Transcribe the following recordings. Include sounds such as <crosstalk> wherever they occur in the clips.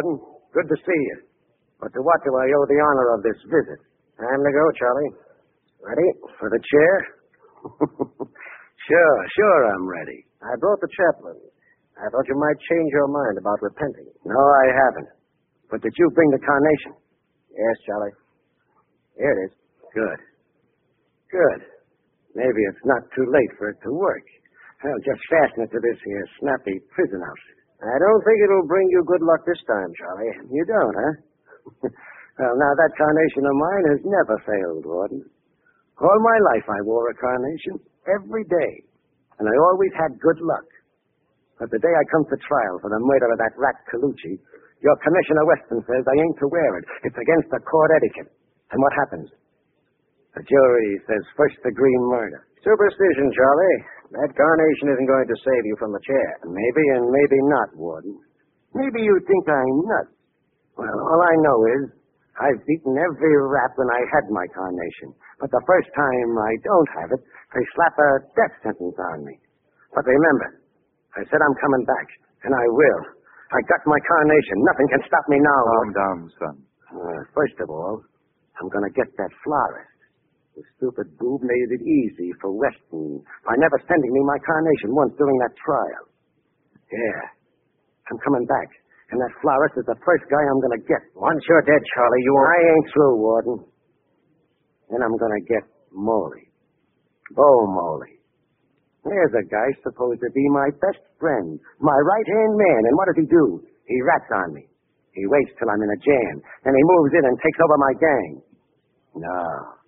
Warden, good to see you. But to what do I owe the honor of this visit? Time to go, Charlie. Ready for the chair? <laughs> sure, sure, I'm ready. I brought the chaplain. I thought you might change your mind about repenting. No, I haven't. But did you bring the carnation? Yes, Charlie. Here it is. Good. Good. Maybe it's not too late for it to work. I'll just fasten it to this here snappy prison outfit. I don't think it'll bring you good luck this time, Charlie. You don't, huh? <laughs> well, now that carnation of mine has never failed, Warden. All my life I wore a carnation every day, and I always had good luck. But the day I come to trial for the murder of that rat Colucci, your Commissioner Weston says I ain't to wear it. It's against the court etiquette. And what happens? The jury says first degree murder. Superstition, Charlie. That carnation isn't going to save you from the chair. Maybe and maybe not, Warden. Maybe you think I'm nuts. Well, all I know is I've beaten every rat when I had my carnation. But the first time I don't have it, they slap a death sentence on me. But remember, I said I'm coming back, and I will. I got my carnation. Nothing can stop me now. Calm down, son. Uh, first of all, I'm going to get that florist. The stupid boob made it easy for Weston by never sending me my carnation once during that trial. Yeah, I'm coming back. And that florist is the first guy I'm going to get. Once you're dead, Charlie, you won't... I ain't through, Warden. Then I'm going to get Moley. Bo Moley. There's a guy supposed to be my best friend, my right-hand man, and what does he do? He rats on me. He waits till I'm in a jam, then he moves in and takes over my gang. No.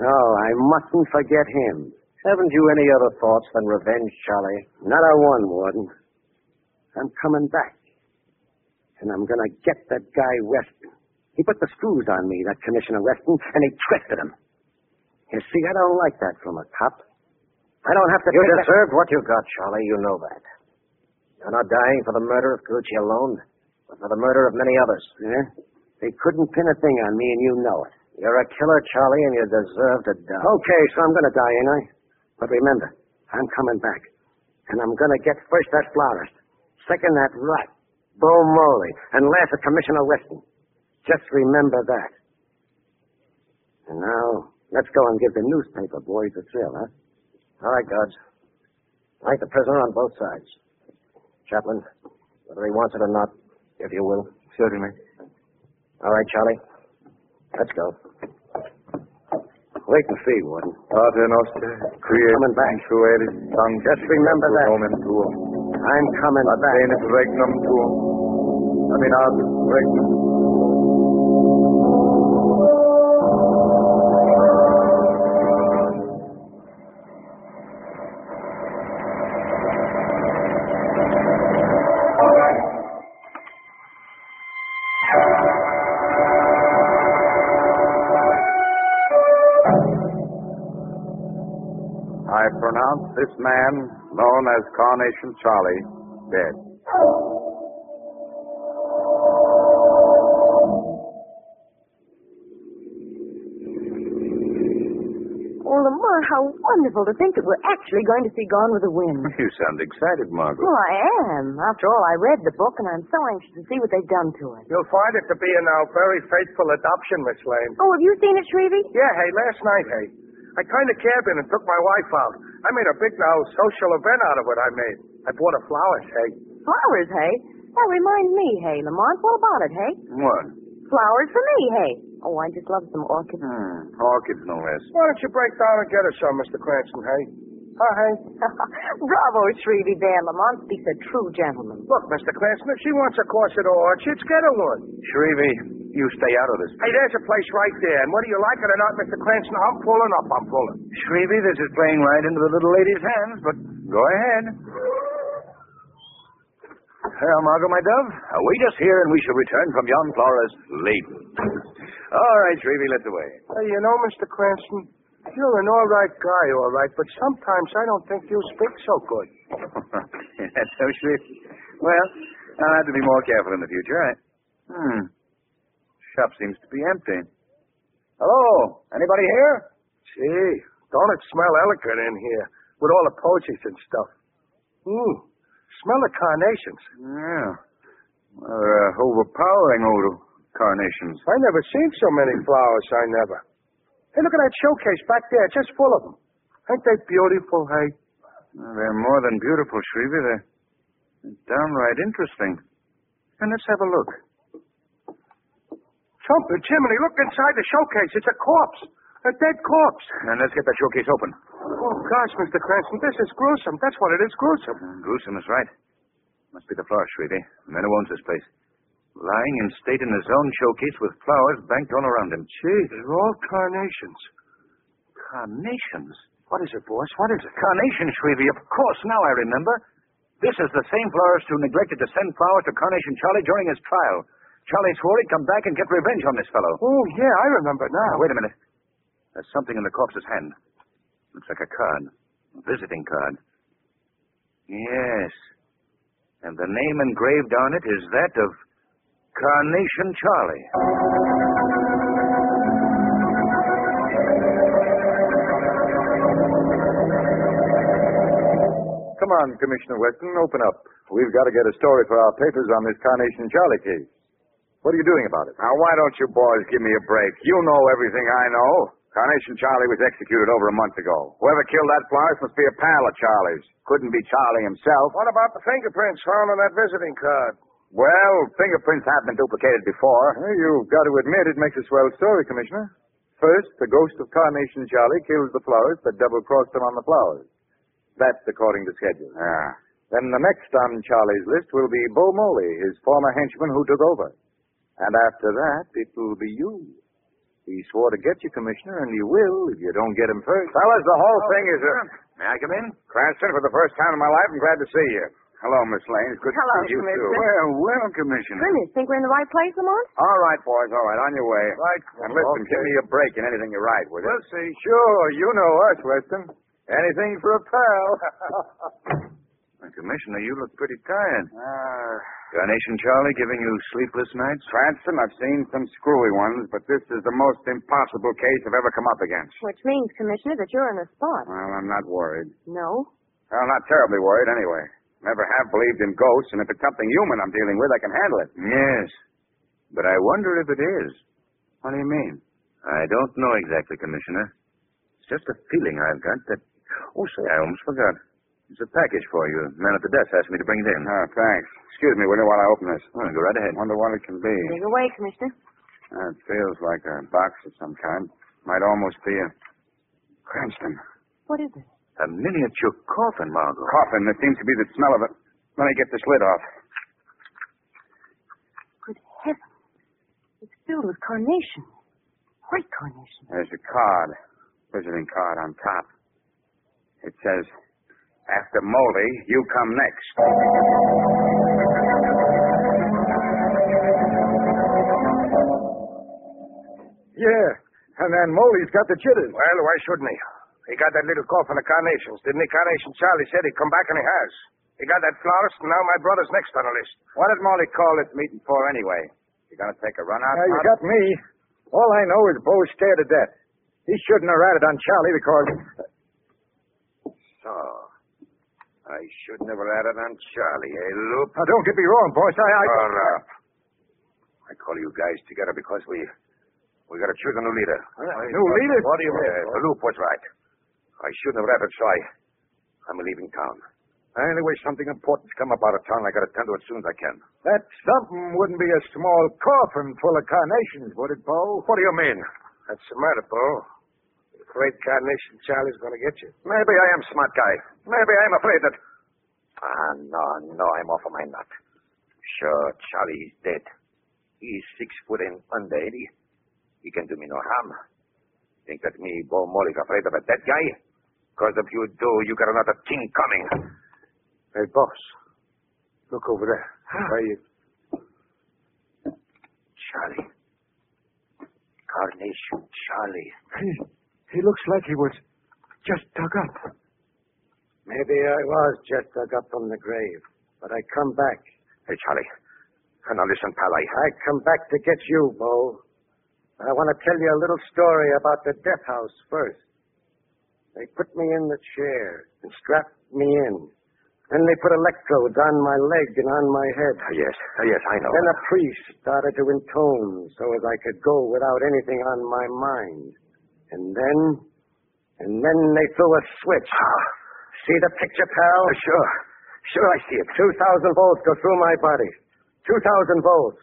No, I mustn't forget him. Haven't you any other thoughts than revenge, Charlie? Not a one, Warden. I'm coming back. And I'm going to get that guy Weston. He put the screws on me, that Commissioner Weston, and he twisted them. You see, I don't like that from a cop. I don't have to. You deserved what you got, Charlie. You know that. You're not dying for the murder of Colucci alone, but for the murder of many others. Yeah? They couldn't pin a thing on me, and you know it. You're a killer, Charlie, and you deserve to die. Okay, so I'm going to die, ain't I? But remember, I'm coming back. And I'm going to get first that florist, second that rat, Bo Moley, and last the Commissioner Weston. Just remember that. And now, let's go and give the newspaper boys a thrill, huh? All right, guards. Like the prisoner on both sides. Chaplain, whether he wants it or not, if you will. Certainly. All right, Charlie. Let's go. Wait and see, Warden. Pater noster, Coming back. Just remember that. I'm coming back. regnum tuum. Dominatus regnum. Man, known as Carnation Charlie, dead. Oh, Lamont, how wonderful to think that we're actually going to see Gone with the Wind. <laughs> You sound excited, Margot. Well, I am. After all, I read the book, and I'm so anxious to see what they've done to it. You'll find it to be in our very faithful adoption, Miss Lane. Oh, have you seen it, Shrevey? Yeah, hey, last night, hey. I turned the cabin and took my wife out. I made a big now social event out of it I made. I bought a flowers, hey. Flowers, hey? That reminds me, hey, Lamont. What about it, hey? What? Flowers for me, hey. Oh, I just love some orchids. Hmm. Orchids, no less. Why don't you break down and get us some, Mr. Cranston, hey? Huh, hey? <laughs> Bravo, Shrevey there. Lamont speaks a true gentleman. Look, Mr. Cranston, if she wants a course at orchids, get her one. Shrevey, you stay out of this. Hey, there's a place right there, and whether you like it or not, Mr. Cranston, I'm pulling up. I'm pulling. Shrevey, this is playing right into the little lady's hands, but go ahead. Well, Margot, my dove, await us here, and we shall return from yon flowers laden. All right, Shrevey, let the way. Hey, you know, Mr. Cranston, you're an all right guy, all right, but sometimes I don't think you speak so good. <laughs> That's so Shrevey. Well, I'll have to be more careful in the future. I... Hmm. Shop seems to be empty. Hello? Anybody here? Gee, don't it smell elegant in here with all the posies and stuff? Mmm, smell the carnations. Yeah. They're uh, overpowering odor. Carnations. I never seen so many flowers, I never. Hey, look at that showcase back there, just full of them. Ain't they beautiful, hey? Well, they're more than beautiful, Shrevey. They're downright interesting. And let's have a look. Trumpet chimney, look inside the showcase. It's a corpse. A dead corpse. And let's get that showcase open. Oh, gosh, Mr. Cranston, this is gruesome. That's what it is, gruesome. Uh, gruesome is right. Must be the flower, Shrevey. The man who owns this place. Lying in state in his own showcase with flowers banked all around him. Gee, they're all carnations. Carnations? What is it, boss? What is it? Carnations, Shrevey. Of course, now I remember. This is the same florist who neglected to send flowers to Carnation Charlie during his trial. Charlie swore he'd come back and get revenge on this fellow. Oh, yeah, I remember now. Now, wait a minute. There's something in the corpse's hand. Looks like a card. A visiting card. Yes. And the name engraved on it is that of Carnation Charlie. Come on, Commissioner Weston, open up. We've got to get a story for our papers on this Carnation Charlie case. What are you doing about it? Now, why don't you boys give me a break? You know everything I know. Carnation Charlie was executed over a month ago. Whoever killed that florist must be a pal of Charlie's. Couldn't be Charlie himself. What about the fingerprints found on that visiting card? Well, fingerprints have been duplicated before. Well, you've got to admit it makes a swell story, Commissioner. First, the ghost of Carnation Charlie kills the florist that double-crossed him on the flowers. That's according to schedule. Ah. Then the next on Charlie's list will be Bo Moley, his former henchman who took over. And after that, it will be you. He swore to get you, Commissioner, and he will if you don't get him first. Fellas, the whole thing is a... May I come in? Cranston, for the first time in my life, I'm glad to see you. Hello, Miss Lane. It's good Hello, to see you, too. Commissioner. Well, well, Commissioner. Goodness, think we're in the right place, Lamont? All right, boys, all right. On your way. Right. And listen, Okay. give me a break in anything you write, will you? Eh? We'll see. Sure, you know us, Weston. Anything for a pal. <laughs> Well, Commissioner, you look pretty tired. uh, Carnation Charlie giving you sleepless nights? Cranston, I've seen some screwy ones, but this is the most impossible case I've ever come up against. Which means, Commissioner, that you're in the spot. Well, I'm not worried. No? Well, not terribly worried, anyway. Never have believed in ghosts, and if it's something human I'm dealing with, I can handle it. Yes. But I wonder if it is. What do you mean? I don't know exactly, Commissioner. It's just a feeling I've got that. Oh, say, I almost forgot. It's a package for you. The man at the desk asked me to bring it in. Oh, thanks. Excuse me, will you, while I open this? Oh, go right ahead. Wonder what it can be. Take away, Commissioner. Uh, it feels like a box of some kind. Might almost be a Cranston. What is it? A miniature coffin, Margot. Coffin. There seems to be the smell of it. Let me get this lid off. Good heavens. It's filled with carnation. White carnation. There's a card, visiting card on top. It says, after Moldy, you come next. Yeah, and then Moldy's got the jitters. Well, why shouldn't he? He got that little call from the Carnations. Didn't he? Carnation Charlie said he'd come back, and he has. He got that florist, and now my brother's next on the list. What did Molly call this meeting for anyway? You gonna take a run out? Now, you got me. All I know is Bo's scared to death. He shouldn't have ratted on Charlie because. So, I should never added on Charlie, eh, Loop? Now, don't get me wrong, boss. I. I... Shut up. I call you guys together because we we got to choose a new leader. new leader? What do you mean? Uh, Loop was right. I shouldn't have ratted, so I, I'm leaving town. Anyway, something important's come up out of town. I got to tend to it as soon as I can. That something wouldn't be a small coffin full of carnations, would it, Bo? What do you mean? That's the matter, Bo. Afraid Carnation Charlie's going to get you. Maybe I am smart guy. Maybe I'm afraid that. Ah, no, no, I'm off of my nut. Sure, Charlie's dead. He's six foot and under, ain't he? He can do me no harm. Think that me, Bo Molly's afraid of a dead guy? Because if you do, you got another king coming. Hey, boss. Look over there. Where you... Charlie. Carnation Charlie. He, he looks like he was just dug up. Maybe I was just dug up from the grave, but I come back. Hey, Charlie. Now listen, pal. I... Come back to get you, Bo. I want to tell you a little story about the death house first. They put me in the chair and strapped me in. Then they put electrodes on my leg and on my head. Ah, yes, ah, yes, I know. Then a priest started to intone so as I could go without anything on my mind. And then, and then they threw a switch. See the picture, pal? Ah, sure. Sure, I see it. 2,000 volts go through my body. 2,000 volts.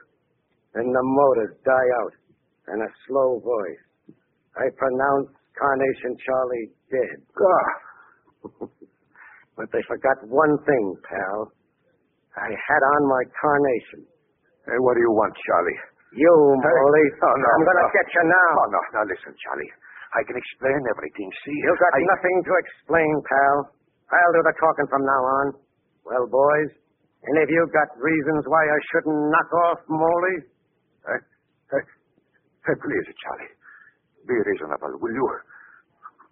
And the motors die out. And a slow voice. I pronounce Carnation Charlie dead. Ah. <laughs> But they forgot one thing, pal. I had on my carnation. Hey, what do you want, Charlie? You, Molly. Oh, no, I'm going to no. get you now. Oh, no. Now, listen, Charlie. I can explain everything. See? You've got I... nothing to explain, pal. I'll do the talking from now on. Well, boys, any of you got reasons why I shouldn't knock off Molly? Hey, hey, hey, please, Charlie. Be reasonable, will you?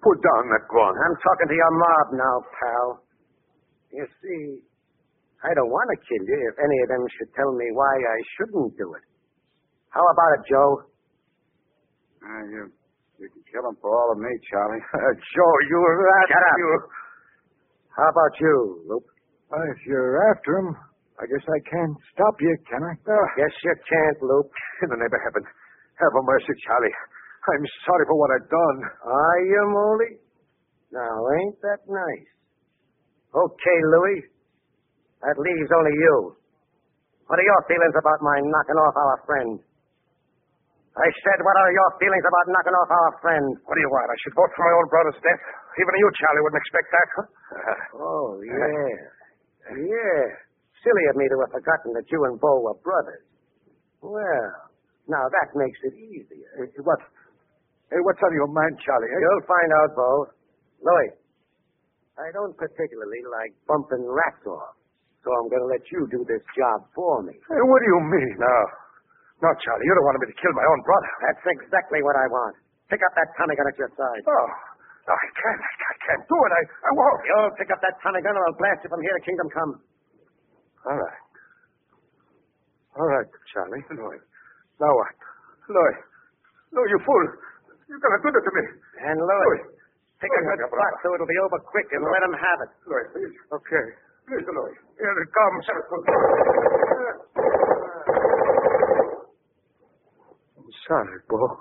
Put down that gun. I'm talking to your mob now, pal. You see, I don't want to kill you if any of them should tell me why I shouldn't do it. How about it, Joe? Uh, you, you can kill him for all of me, Charlie. <laughs> Joe, you rat. Shut up. You... How about you, Luke? Uh, if you're after him, I guess I can't stop you, can I? Uh, Yes, you can't, Luke. in the name of heaven, have a mercy, Charlie. I'm sorry for what I've done. Are you, Molly? Now, ain't that nice? Okay, Louis. That leaves only you. What are your feelings about my knocking off our friend? I said, what are your feelings about knocking off our friend? What do you want? I should vote for my own brother's death? Even you, Charlie, wouldn't expect that, huh? <laughs> Oh, yeah. Yeah. Silly of me to have forgotten that you and Bo were brothers. Well, now that makes it easier. Hey, what? Hey, what's on your mind, Charlie? eh? You'll find out, Bo. Louis, I don't particularly like bumping rats off, so I'm going to let you do this job for me. Hey, what do you mean? No. No, Charlie, you don't want me to kill my own brother. That's exactly what I want. Pick up that Tommy gun at your side. Oh, no, I can't. I, I can't do it. I, I won't. You'll pick up that Tommy gun or I'll blast you from here to Kingdom Come. All right. All right, Charlie. Louis. Now what? Louis. Louis, you fool. You're going to do that to me. And Louis, pick a Louis, good my spot so it'll be over quick and let him have it. Louis, please. Okay. Please, Louis. Here it comes. I'm sorry, Bo.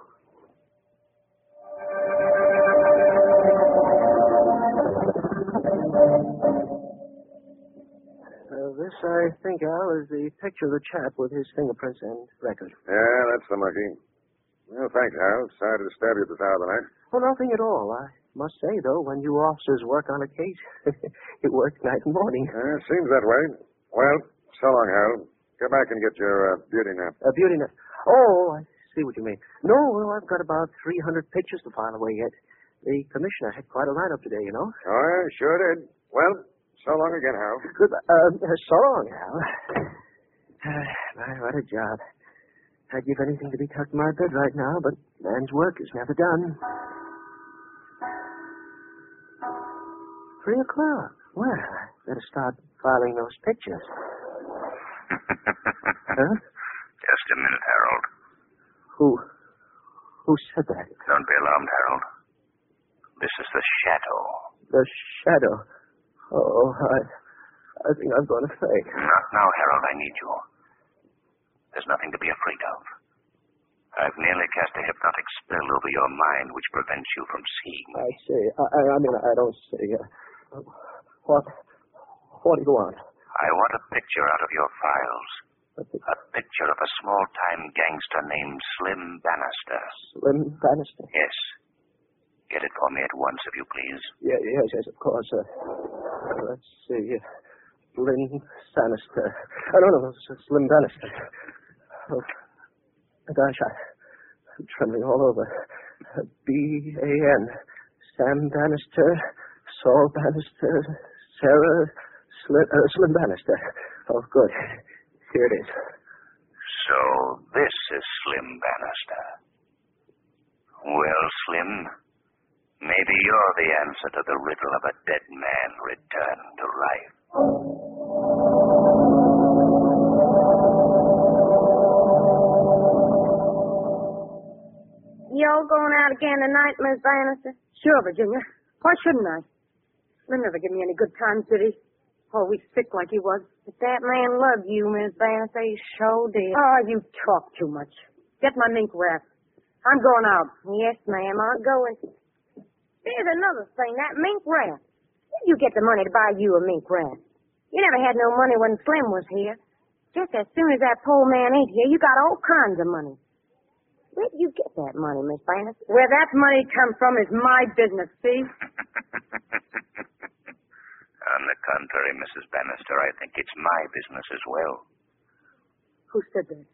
Uh, this, I think, Al, is the picture of the chap with his fingerprints and record. Yeah, that's the monkey. Well, thanks, Hal. Sorry to disturb you at this hour of the night. Well, nothing at all. I must say, though, when you officers work on a case, <laughs> it works night and morning. Uh, seems that way. Well, so long, Hal. Go back and get your uh, beauty nap. A beauty nap. Oh, I see what you mean. No, well, I've got about 300 pictures to file away yet. The commissioner had quite a lineup today, you know. Oh, I sure did. Well, so long again, Hal. Good. Uh, so long, Al. <sighs> My, what a job. I'd give anything to be tucked in my bed right now, but man's work is never done. Three o'clock. Well, I better start filing those pictures. <laughs> huh? Just a minute, Harold. Who who said that? Don't be alarmed, Harold. This is the shadow. The shadow. Oh, I I think I'm going to faint. Not now, Harold. I need you. There's nothing to be afraid of. I've nearly cast a hypnotic spell over your mind which prevents you from seeing. I see. I, I mean, I don't see. What what do you want? I want a picture out of your files. A picture of a small-time gangster named Slim Bannister. Slim Bannister? Yes. Get it for me at once, if you please. Yeah, yes, yes, of course. Uh, let's see. Slim Bannister. No, no, no, Slim Bannister. Oh, gosh, I, I'm trembling all over. B-A-N. Sam Bannister, Saul Bannister, Sarah Slim, uh, Slim Bannister. Oh, good. Here it is. So this is Slim Bannister. Well, Slim, maybe you're the answer to the riddle of a dead man returned to life. Y'all going out again tonight, Miss Bannister? Sure, Virginia. Why shouldn't I? They'll never give me any good time, City. Always sick like he was. But that man loved you, Miss. He sure did. Oh, you talk too much. Get my mink wrap. I'm going out. Yes, ma'am, I'm going. There's another thing, that mink wrap. Where'd you get the money to buy you a mink wrap? You never had no money when Slim was here. Just as soon as that poor man ain't here, you got all kinds of money. Where'd you get that money, Miss Bannister? Where that money come from is my business, see? On the contrary, Mrs. Bannister, I think it's my business as well. Who said that?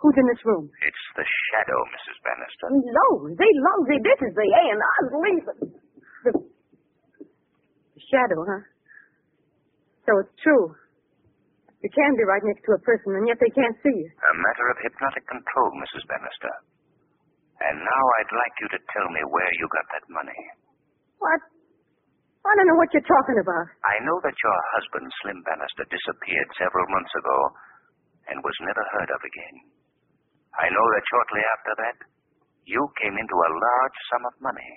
Who's in this room? It's the shadow, Mrs. Bannister. Lousy, lousy, this is the end. I'm leaving. The, the shadow, huh? So it's true. You can be right next to a person, and yet they can't see you. A matter of hypnotic control, Mrs. Bannister. And now I'd like you to tell me where you got that money. What? I don't know what you're talking about. I know that your husband, Slim Bannister, disappeared several months ago and was never heard of again. I know that shortly after that, you came into a large sum of money.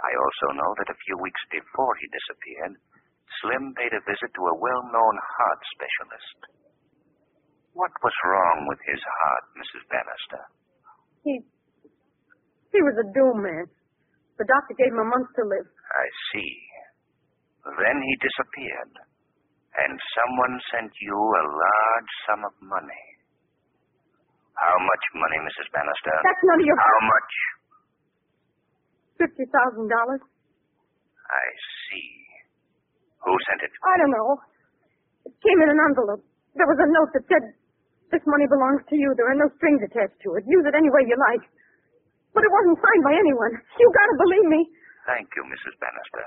I also know that a few weeks before he disappeared, Slim paid a visit to a well-known heart specialist. What was wrong with his heart, Mrs. Bannister? He. He was a doom man. The doctor gave him a month to live. I see. Then he disappeared, and someone sent you a large sum of money. How much money, Mrs. Bannister? That's none of your. How much? Fifty thousand dollars. I see. Who sent it? I don't know. It came in an envelope. There was a note that said, "This money belongs to you. There are no strings attached to it. Use it any way you like." But it wasn't signed by anyone. You gotta believe me. Thank you, Mrs. Bannister.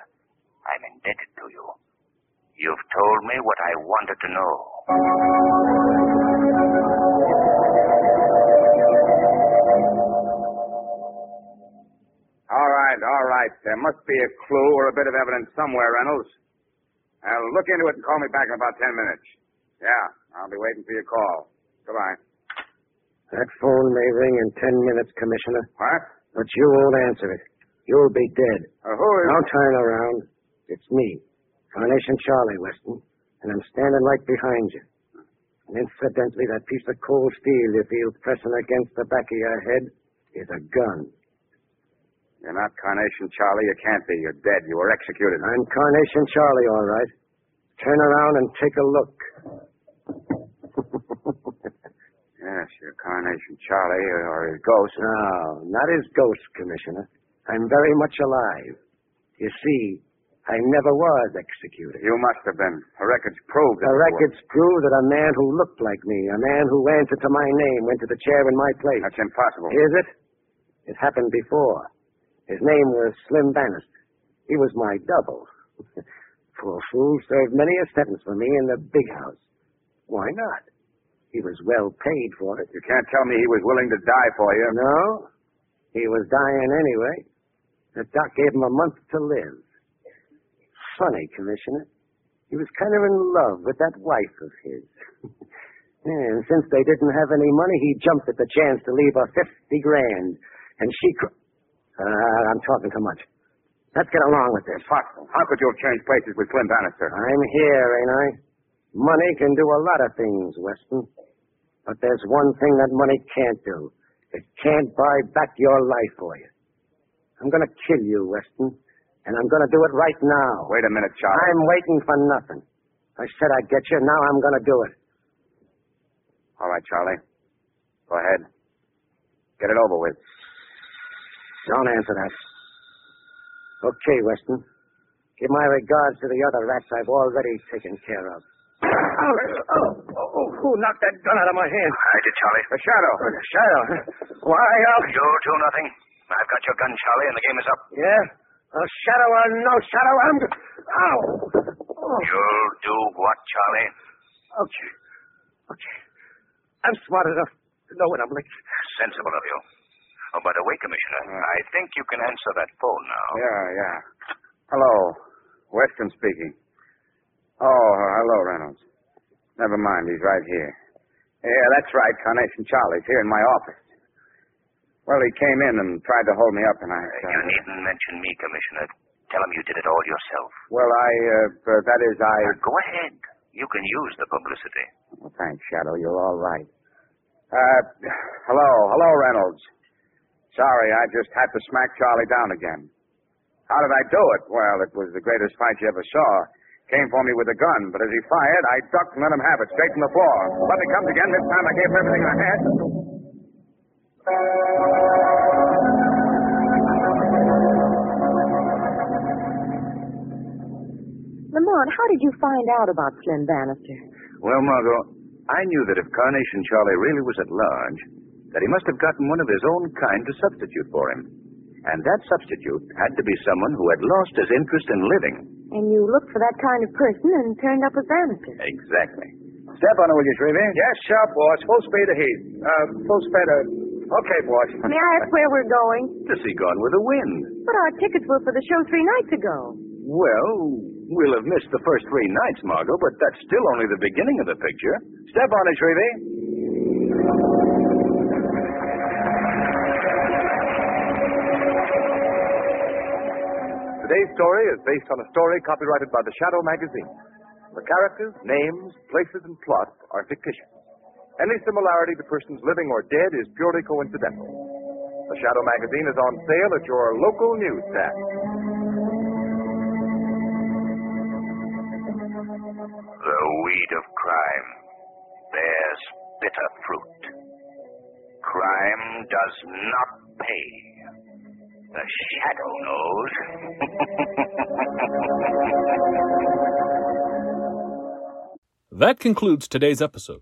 I'm indebted to you. You've told me what I wanted to know. All right, all right. There must be a clue or a bit of evidence somewhere, Reynolds. I'll look into it and call me back in about ten minutes. Yeah, I'll be waiting for your call. Goodbye. That phone may ring in ten minutes, Commissioner, What? but you won't answer it. You'll be dead. Who is... Don't turn around. It's me, Carnation Charlie Weston, and I'm standing right behind you. And incidentally, that piece of cold steel you feel pressing against the back of your head is a gun. You're not Carnation Charlie. You can't be. You're dead. You were executed. I'm Carnation Charlie, all right. Turn around and take a look. <laughs> Yes, you're Carnation Charlie or his ghost. No, not his ghost, Commissioner. I'm very much alive. You see, I never was executed. You must have been. The records prove that The records prove that a man who looked like me, a man who answered to my name, went to the chair in my place. That's impossible. Is it? It happened before. His name was Slim Bannister. He was my double. <laughs> Poor fool served many a sentence for me in the big house. Why not? He was well paid for it. You can't tell me he was willing to die for you. No, he was dying anyway. The doc gave him a month to live. funny, Commissioner. He was kind of in love with that wife of his. <laughs> and since they didn't have any money, he jumped at the chance to leave her 50 grand. And she. Cr- uh, I'm talking too much. Let's get along with this. Possible. How could you have changed places with Slim Bannister? I'm here, ain't I? Money can do a lot of things, Weston. But there's one thing that money can't do. It can't buy back your life for you. I'm going to kill you, Weston. And I'm going to do it right now. Wait a minute, Charlie. I'm waiting for nothing. I said I'd get you. Now I'm going to do it. All right, Charlie. Go ahead. Get it over with. Don't answer that. Okay, Weston. Give my regards to the other rats I've already taken care of. Oh, oh, oh, who knocked that gun out of my hand? I did, Charlie. The shadow. Oh, the shadow. Why, I'll... You do nothing. I've got your gun, Charlie, and the game is up. Yeah? Oh, A shadow or no shadow, I'm... Ow! Oh. You'll do what, Charlie? Okay. Okay. I'm smart enough to know when I'm licked. Sensible of you. Oh, by the way, Commissioner, I think you can answer that phone now. Yeah, yeah. Hello. Weston speaking. Oh, hello, Reynolds. Never mind, he's right here. Yeah, that's right, Carnation Charlie's here in my office. Well, he came in and tried to hold me up, and I. Uh, You needn't mention me, Commissioner. Tell him you did it all yourself. Well, I. Uh, uh, that is, I. Uh, go ahead. You can use the publicity. Well, thanks, Shadow. You're all right. Uh, hello, hello, Reynolds. Sorry, I just had to smack Charlie down again. How did I do it? Well, it was the greatest fight you ever saw. Came for me with a gun, but as he fired, I ducked and let him have it straight from the floor. But he comes again. This time I gave him everything I had. Lamont, how did you find out about Slim Bannister? Well, Margot, I knew that if Carnation Charlie really was at large, that he must have gotten one of his own kind to substitute for him. And that substitute had to be someone who had lost his interest in living. And you looked for that kind of person and turned up with Bannister. Exactly. Step on it, will you, Shrevey? Yes, sir, boss. Full speed ahead. Uh, full speed ahead. Okay, boss. May I ask where we're going? To see Gone with the Wind. But our tickets were for the show three nights ago. Well, we'll have missed the first three nights, Margot, but that's still only the beginning of the picture. Step on it, Shrevey. Today's story is based on a story copyrighted by the Shadow magazine. The characters, names, places, and plot are fictitious. Any similarity to persons living or dead is purely coincidental. The Shadow magazine is on sale at your local newsstand. The weed of crime bears bitter fruit. Crime does not pay. The shadow knows. That concludes today's episode.